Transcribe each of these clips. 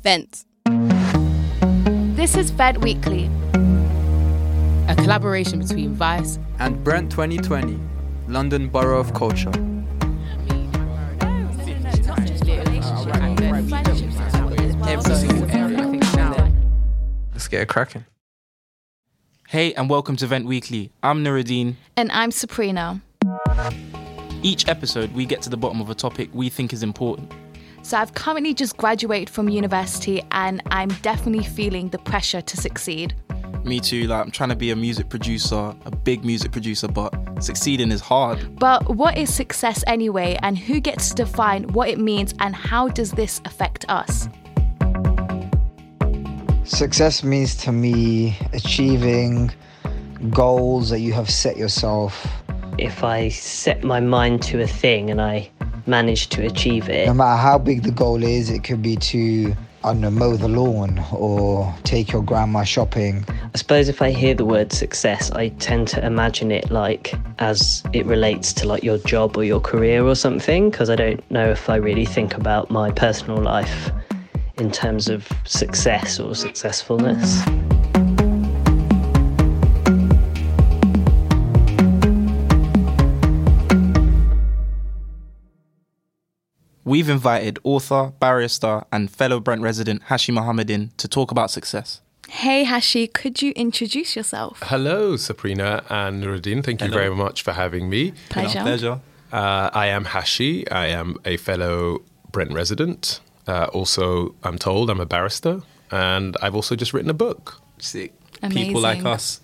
Vent. This is Vent Weekly. A collaboration between Vice and Brent 2020, London Borough of Culture. Let's get it cracking. Hey, and welcome to Vent Weekly. I'm Nuruddin. And I'm Sabrina. Each episode, we get to the bottom of a topic we think is important. So I've currently just graduated from university and I'm definitely feeling the pressure to succeed. Me too, like I'm trying to be a music producer, a big music producer, but succeeding is hard. But what is success anyway, and who gets to define what it means, and how does this affect us? Success means to me achieving goals that you have set yourself. If I set my mind to a thing and I manage to achieve it. No matter how big the goal is, it could be to, I don't know, mow the lawn or take your grandma shopping. I suppose if I hear the word success, I tend to imagine it like as it relates to like your job or your career or something, because I don't know if I really think about my personal life in terms of success or successfulness. We've invited author, barrister, and fellow Brent resident Hashi Mohamed in to talk about success. Hey Hashi, could you introduce yourself? Hello, Sabrina and Nuruddin. Thank you Hello. very much for having me. Pleasure. Pleasure. Uh, I am Hashi. I am a fellow Brent resident. Uh, also, I'm told I'm a barrister, and I've also just written a book. Sick. People like us.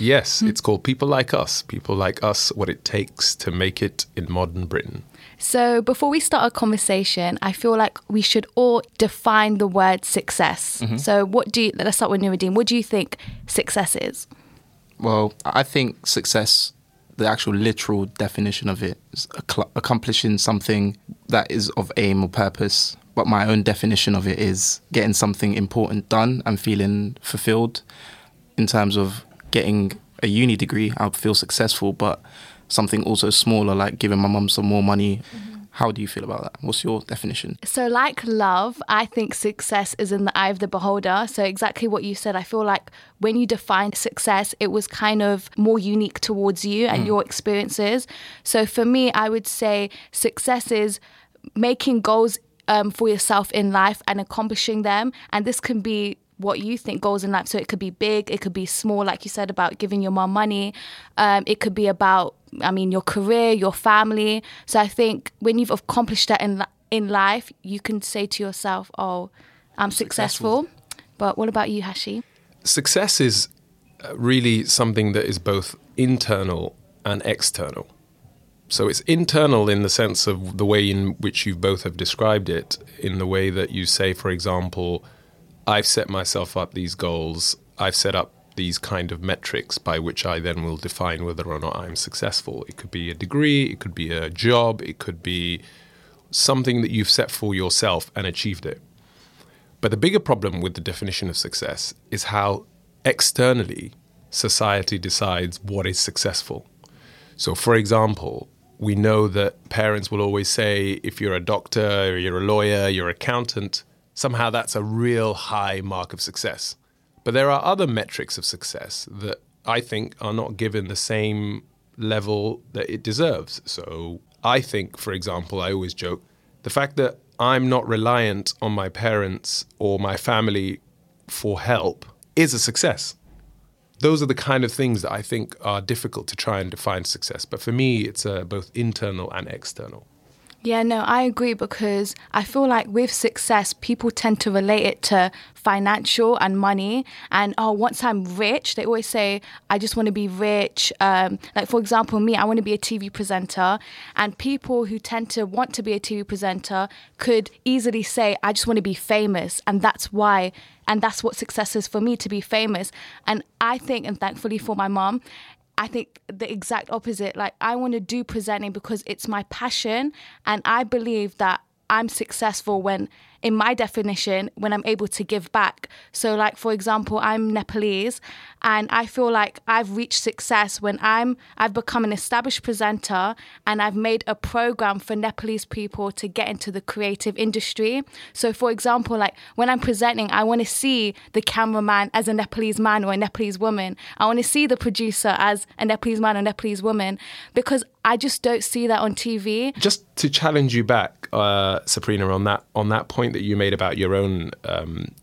Yes, it's called People Like Us. People Like Us, What It Takes to Make It in Modern Britain. So, before we start our conversation, I feel like we should all define the word success. Mm-hmm. So, what do you, let's start with Nuruddin. What do you think success is? Well, I think success, the actual literal definition of it, is acc- accomplishing something that is of aim or purpose. But my own definition of it is getting something important done and feeling fulfilled. In terms of getting a uni degree, I feel successful, but something also smaller, like giving my mum some more money. How do you feel about that? What's your definition? So, like love, I think success is in the eye of the beholder. So, exactly what you said, I feel like when you define success, it was kind of more unique towards you and your experiences. So, for me, I would say success is making goals um, for yourself in life and accomplishing them. And this can be what you think goals in life. So it could be big, it could be small, like you said about giving your mom money. Um, it could be about, I mean, your career, your family. So I think when you've accomplished that in in life, you can say to yourself, "Oh, I'm successful." But what about you, Hashi? Success is uh, really something that is both internal and external. So it's internal in the sense of the way in which you both have described it, in the way that you say, for example, I've set myself up these goals, I've set up these kind of metrics by which I then will define whether or not I'm successful. It could be a degree, it could be a job, it could be something that you've set for yourself and achieved it. But the bigger problem with the definition of success is how externally society decides what is successful. So, for example, we know that parents will always say if you're a doctor, or you're a lawyer, you're an accountant, somehow that's a real high mark of success. But there are other metrics of success that I think are not given the same level that it deserves. So, I think, for example, I always joke the fact that I'm not reliant on my parents or my family for help is a success. Those are the kind of things that I think are difficult to try and define success. But for me, it's uh, both internal and external. Yeah, no, I agree because I feel like with success, people tend to relate it to financial and money. And oh, once I'm rich, they always say, I just want to be rich. Um, like, for example, me, I want to be a TV presenter. And people who tend to want to be a TV presenter could easily say, I just want to be famous. And that's why. And that's what success is for me to be famous. And I think, and thankfully for my mom, I think the exact opposite. Like, I want to do presenting because it's my passion. And I believe that I'm successful when, in my definition, when I'm able to give back. So, like, for example, I'm Nepalese and I feel like I've reached success when I'm, I've become an established presenter and I've made a program for Nepalese people to get into the creative industry. So, for example, like when I'm presenting, I want to see the cameraman as a Nepalese man or a Nepalese woman. I want to see the producer as a Nepalese man or a Nepalese woman because I just don't see that on TV. Just to challenge you back, uh, Sabrina, on that on that point that you made about your own um,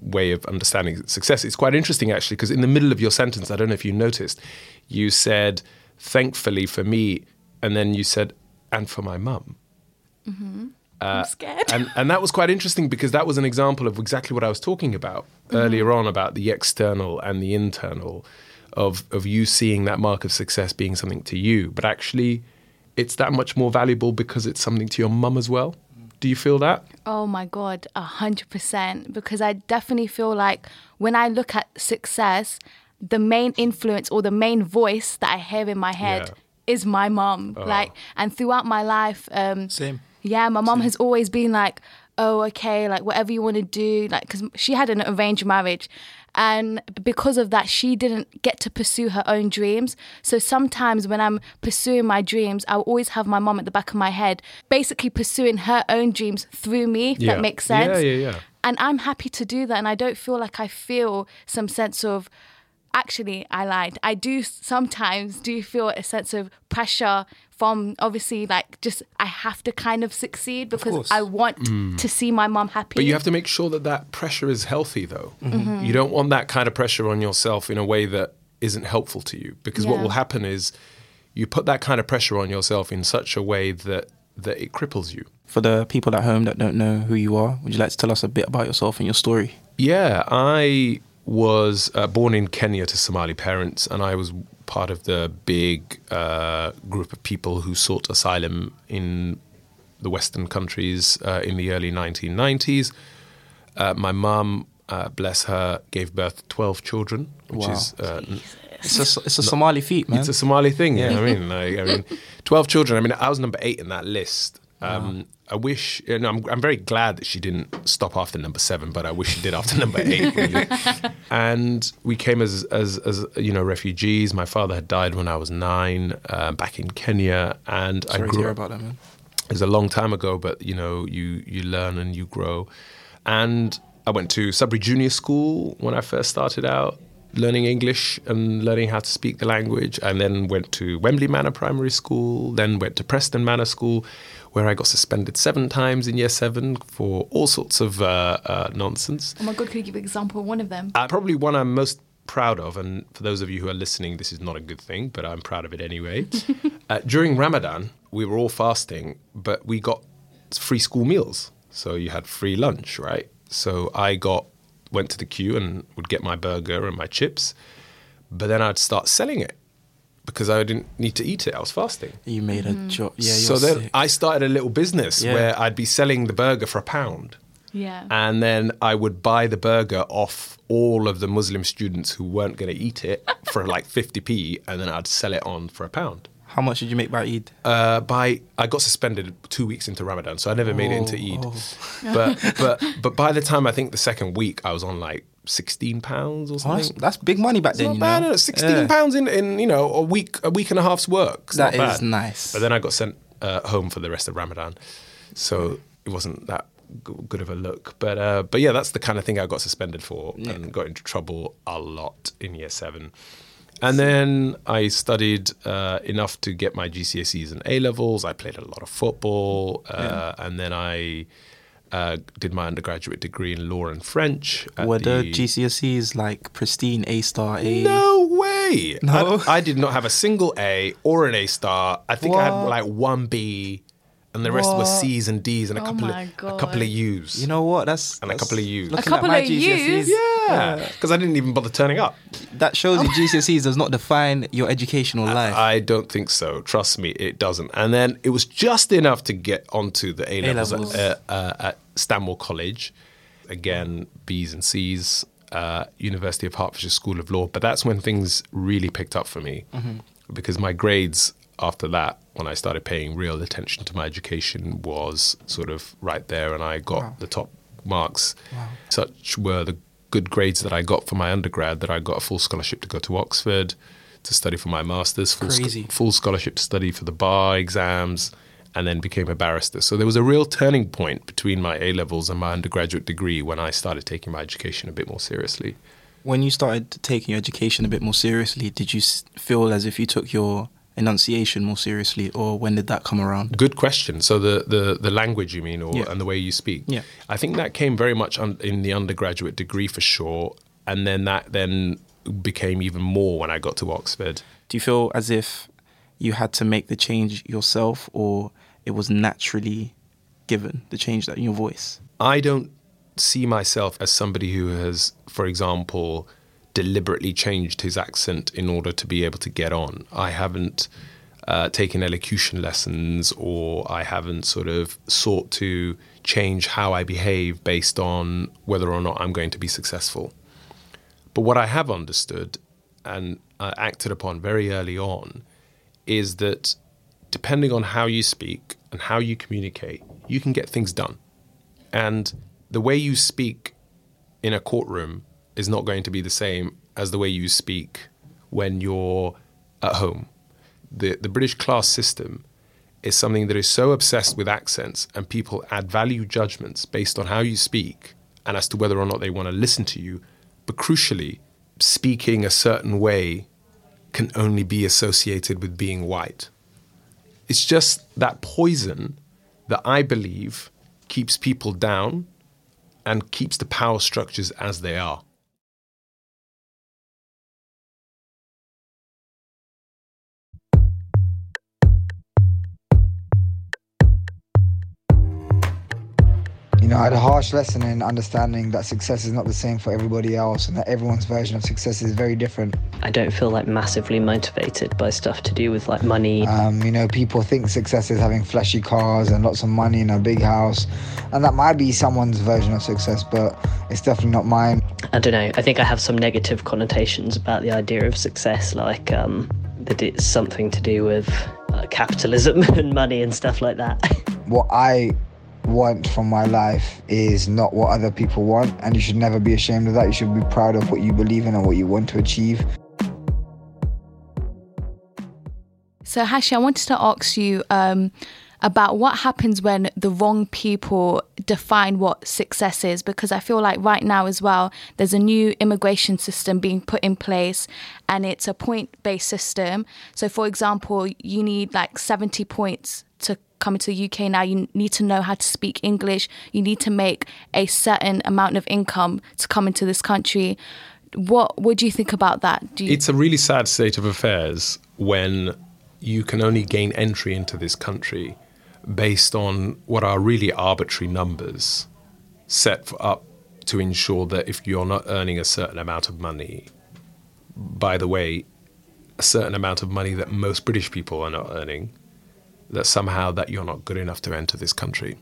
way of understanding success, it's quite interesting actually because in the middle of your sentence, I don't know if you noticed, you said, "Thankfully for me," and then you said, "and for my mum." Mm-hmm. Uh, I'm scared. and and that was quite interesting because that was an example of exactly what I was talking about mm-hmm. earlier on about the external and the internal of of you seeing that mark of success being something to you, but actually it's that much more valuable because it's something to your mum as well. Do you feel that? Oh my God, a hundred percent. Because I definitely feel like when I look at success, the main influence or the main voice that I hear in my head Yeah. is my mom. Like, and throughout my life, um, Same. yeah, my mom has always been like, oh, okay, like whatever you want to do, like, because she had an arranged marriage. And because of that, she didn't get to pursue her own dreams. So sometimes when I'm pursuing my dreams, I'll always have my mom at the back of my head, basically pursuing her own dreams through me, if Yeah. that makes sense. Yeah, yeah, yeah. And I'm happy to do that. And I don't feel like I feel some sense of, actually, I lied. I do sometimes do feel a sense of pressure from obviously like just I have to kind of succeed because course. I want to see my mom happy. But you have to make sure that that pressure is healthy, though. Mm-hmm. You don't want that kind of pressure on yourself in a way that isn't helpful to you, because what will happen is you put that kind of pressure on yourself in such a way that that it cripples you. For the people at home that don't know who you are, would you like to tell us a bit about yourself and your story? Yeah, I was uh, born in Kenya to Somali parents, and I was part of the big uh, group of people who sought asylum in the Western countries uh, in the early 1990s. Uh, my mum, uh, bless her, gave birth to 12 children, which Wow. is uh, It's a, it's a Somali feat, man. it's a Somali thing. Yeah, Yeah. I mean, like, I mean, twelve children. I mean, I was number eight in that list. Um, I wish. You know, I'm, I'm very glad that she didn't stop after number seven, but I wish she did after number eight. Really. and we came as, as as you know refugees. My father had died when I was nine, uh, back in Kenya, and I Sorry to grew hear about that, man. it was a long time ago, but you know, you you learn and you grow. And I went to Sudbury Junior School when I first started out learning English and learning how to speak the language, and then went to Wembley Manor Primary School, then went to Preston Manor School, where I got suspended seven times in year seven for all sorts of uh, uh, nonsense. oh my god, could you give an example of one of them? Uh, probably one I'm most proud of, and for those of you who are listening, this is not a good thing, but I'm proud of it anyway. uh, during Ramadan, we were all fasting, but we got free school meals. So you had free lunch, right? So I got went to the queue and would get my burger and my chips, but then I'd start selling it because I didn't need to eat it. I was fasting. You made a job. Yeah, so you're then sick. I started a little business Yeah. where I'd be selling the burger for a pound Yeah. and then I would buy the burger off all of the Muslim students who weren't going to eat it for like 50p, and then I'd sell it on for a pound. How much did you make by Eid? Uh, by I got suspended two weeks into Ramadan, so I never made it into Oh, Eid. oh. But but but by the time I think the second week, I was on like 16 pounds or Oh, something. that's, that's big money back It's then. not you know? 16 Yeah. pounds in, in you know a week a week and a half's work. It's That is nice. But then I got sent uh, home for the rest of Ramadan, so it wasn't that g- good of a look. But uh, but yeah, that's the kind of thing I got suspended for and got into trouble a lot in year seven. And then I studied uh, enough to get my GCSEs and A levels. I played a lot of football, uh, and then I uh, did my undergraduate degree in law and French. Were the GCSEs like pristine A star A? no way. No? I, I did not have a single A or an A star. I think I had like one B and the rest were C's and D's and a Oh couple my of a couple of U's. You know what? That's And a couple of U's. A couple of GCSEs, U's? yeah, because I didn't even bother turning up. That shows you GCSEs does not define your educational life. I don't think so. Trust me, it doesn't. And then it was just enough to get onto the A levels at, uh, uh, at Stanmore College. Again, B's and C's. Uh, University of Hertfordshire School of Law. But that's when things really picked up for me because my grades after that, when I started paying real attention to my education, was sort of right there, and I got the top marks. Such were the good grades that I got for my undergrad that I got a full scholarship to go to Oxford to study for my masters, full, sc- Crazy. full scholarship to study for the bar exams, and then became a barrister. So there was a real turning point between my A levels and my undergraduate degree when I started taking my education a bit more seriously. when you started taking your education a bit more seriously, did you feel as if you took your enunciation more seriously, or when did that come around? Good question. So the the, the language you mean, or Yeah. and the way you speak. Yeah. I think that came very much un, in the undergraduate degree for sure, and then that then became even more when I got to Oxford. Do you feel as if you had to make the change yourself, or it was naturally given the change that in your voice? I don't see myself as somebody who has, for example, deliberately changed his accent in order to be able to get on. I haven't uh, taken elocution lessons or I haven't sort of sought to change how I behave based on whether or not I'm going to be successful. But what I have understood and uh, acted upon very early on is that depending on how you speak and how you communicate, you can get things done. And the way you speak in a courtroom is not going to be the same as the way you speak when you're at home. The, the British class system is something that is so obsessed with accents, and people add value judgments based on how you speak and as to whether or not they want to listen to you. But crucially, speaking a certain way can only be associated with being white. It's just that poison that I believe keeps people down and keeps the power structures as they are. Know, I had a harsh lesson in understanding that success is not the same for everybody else and that everyone's version of success is very different. I don't feel like massively motivated by stuff to do with like money. Um, you know, people think success is having flashy cars and lots of money in a big house, and that might be someone's version of success, but it's definitely not mine. I don't know. I think I have some negative connotations about the idea of success, like um, that it's something to do with uh, capitalism and money and stuff like that. What I want from my life is not what other people want, and you should never be ashamed of that. You should be proud of what you believe in and what you want to achieve. So, Hashi, I wanted to ask you um, about what happens when the wrong people define what success is, because I feel like right now as well, there's a new immigration system being put in place and it's a point based system. So, for example, you need like 70 points to the UK now. You need to know how to speak English, you need to make a certain amount of income to come into this country. What, do you think about that? You, It's a really sad state of affairs when you can only gain entry into this country based on what are really arbitrary numbers set up to ensure that if you're not earning a certain amount of money, by the way, a certain amount of money that most British people are not earning, that somehow that you're not good enough to enter this country.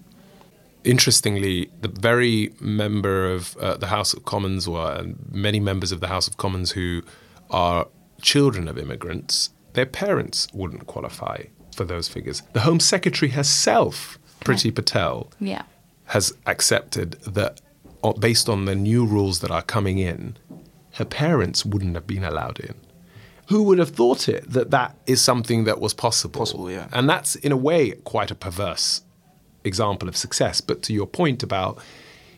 Interestingly, the very member of uh, the House of Commons, or and many members of the House of Commons who are children of immigrants, their parents wouldn't qualify for those figures. The Home Secretary herself, Priti Patel, yeah. has accepted that based on the new rules that are coming in, her parents wouldn't have been allowed in. Who would have thought it that that is something that was possible? Possible, yeah. And that's in a way quite a perverse example of success. But to your point about,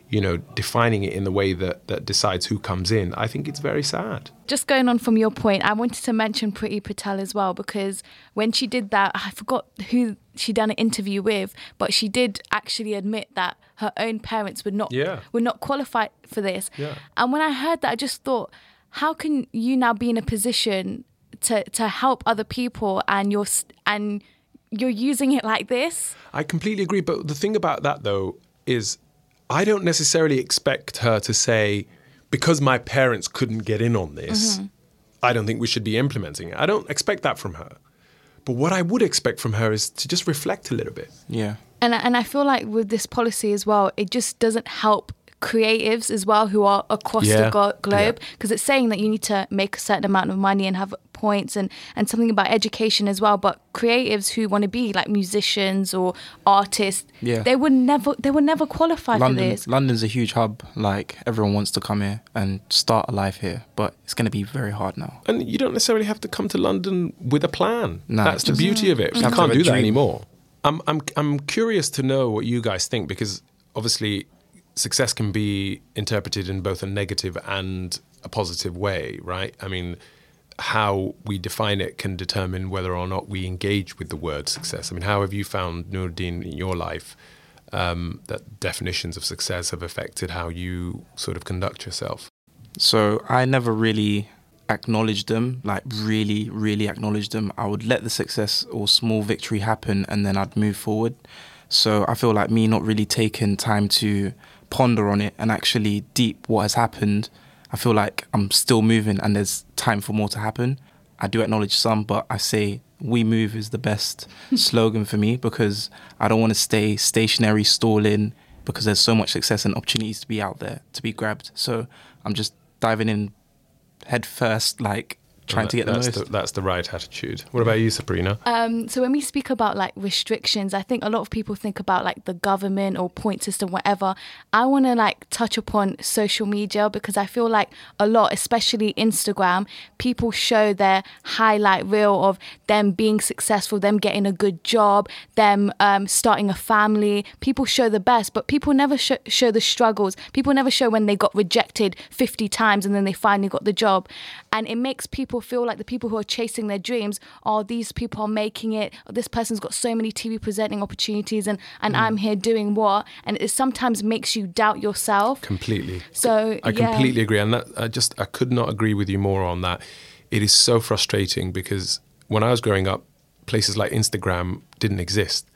you know, defining it in the way that that decides who comes in, I think it's very sad. just going on from your point, I wanted to mention Priti Patel as well because when she did that, I forgot who she'd done an interview with, but she did actually admit that her own parents would not Yeah. would not qualify for this. Yeah. And when I heard that, I just thought, how can you now be in a position to to help other people and you're and you're using it like this. I completely agree. But the thing about that, though, is I don't necessarily expect her to say, because my parents couldn't get in on this, mm-hmm. I don't think we should be implementing it. I don't expect that from her. But what I would expect from her is to just reflect a little bit. Yeah. And and I feel like with this policy as well, it just doesn't help creatives as well who are across Yeah. the go- globe Yeah. because it's saying that you need to make a certain amount of money and have points and and something about education as well but creatives who want to be like musicians or artists Yeah. they would never they would never qualify for this London's a huge hub. Like everyone wants to come here and start a life here, but it's going to be very hard now. And you don't necessarily have to come to London with a plan. No, That's the beauty of it. Mm-hmm. You can't do that anymore. I'm, I'm, I'm curious to know what you guys think because obviously success can be interpreted in both a negative and a positive way, right? I mean, how we define it can determine whether or not we engage with the word success. I mean, how have you found, Nuruddin, in your life um, that definitions of success have affected how you sort of conduct yourself? So I never really acknowledged them, like really, really acknowledged them. I would let the success or small victory happen and then I'd move forward. So I feel like me not really taking time to ponder on it and actually deep what has happened, I feel like I'm still moving and there's time for more to happen. I do acknowledge some, but I say we move is the best slogan for me because I don't want to stay stationary, stalling, because there's so much success and opportunities to be out there to be grabbed. So I'm just diving in head first, like trying to get the that's most. The, that's the right attitude. What about you, Sabrina? Um, so when we speak about like restrictions, I think a lot of people think about like the government or point system, whatever. I want to like touch upon social media because I feel like a lot, especially Instagram, people show their highlight reel of them being successful, them getting a good job, them um, starting a family. People show the best, but people never sh- show the struggles. People never show when they got rejected 50 times and then they finally got the job. And it makes people feel like the people who are chasing their dreams are these people are making it. This person's got so many TV presenting opportunities and, and I'm mm. here doing what? And it sometimes makes you doubt yourself. Completely. So, I yeah. completely agree, and that I just I could not agree with you more on that. It is so frustrating because when I was growing up, places like Instagram didn't exist,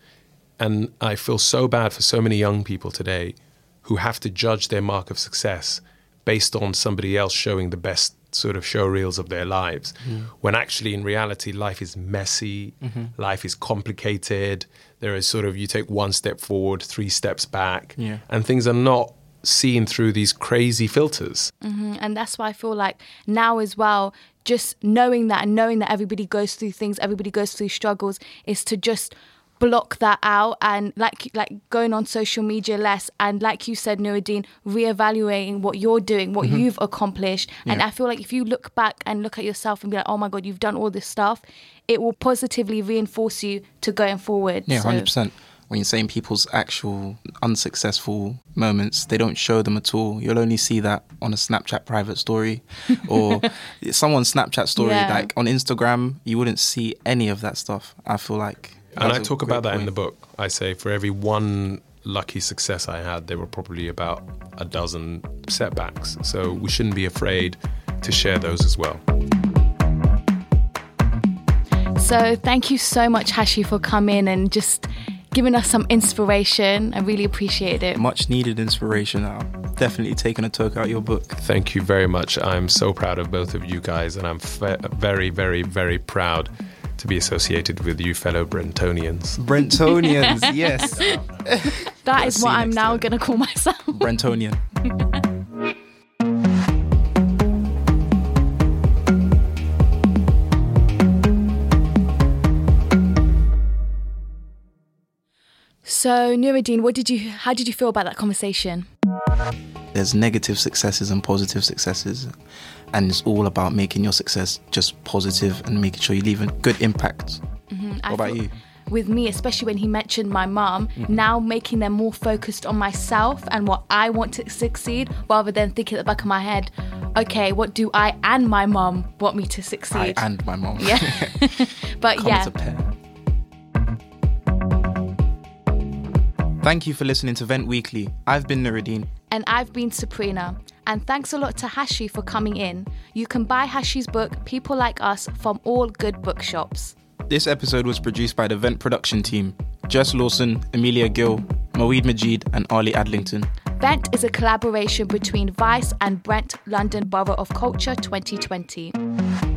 and I feel so bad for so many young people today who have to judge their mark of success based on somebody else showing the best sort of show reels of their lives when actually in reality life is messy life is complicated. There is sort of you take one step forward three steps back Yeah. and things are not seen through these crazy filters. Mm, and that's why I feel like now as well, just knowing that and knowing that everybody goes through things, everybody goes through struggles, is to just block that out and like like going on social media less and like you said Nuruddin reevaluating what you're doing what you've accomplished and Mm-hmm. Yeah. I feel like if you look back and look at yourself and be like oh my god you've done all this stuff it will positively reinforce you to going forward Yeah, So- hundred percent. When you're saying people's actual unsuccessful moments, they don't show them at all. You'll only see that on a Snapchat private story or someone's Snapchat story. Yeah. Like on Instagram, you wouldn't see any of that stuff. I feel like. And I talk about that in the book i say for every one lucky success i had there were probably about a dozen setbacks so we shouldn't be afraid to share those as well So thank you so much, Hashi, for coming and just giving us some inspiration. I really appreciate it. Much needed inspiration. I've definitely taken a toke out your book. Thank you very much. I'm so proud of both of you guys, and I'm fe- very, very, very proud to be associated with you, fellow Brentonians. Brentonians, yes. That is see what I'm now going to call myself. Brentonian. So, Nuruddin, what did you? How did you feel about that conversation? There's negative successes and positive successes, and it's all about making your success just positive and making sure you leave a good impact. Mm-hmm. I What about feel- you? With me, especially when he mentioned my mum, mm-hmm. now making them more focused on myself and what I want to succeed, rather than thinking at the back of my head, okay, what do I and my mum want me to succeed? I and my mom. yeah, but Come yeah. Thank you for listening to Vent Weekly. I've been Nuruddin. And I've been Sabrina. And thanks a lot to Hashi for coming in. You can buy Hashi's book, People Like Us, from all good bookshops. This episode was produced by the Vent production team Jess Lawson, Amelia Gill, Moeed Majid, and Ali Adlington. Vent is a collaboration between Vice and Brent London Borough of Culture 2020.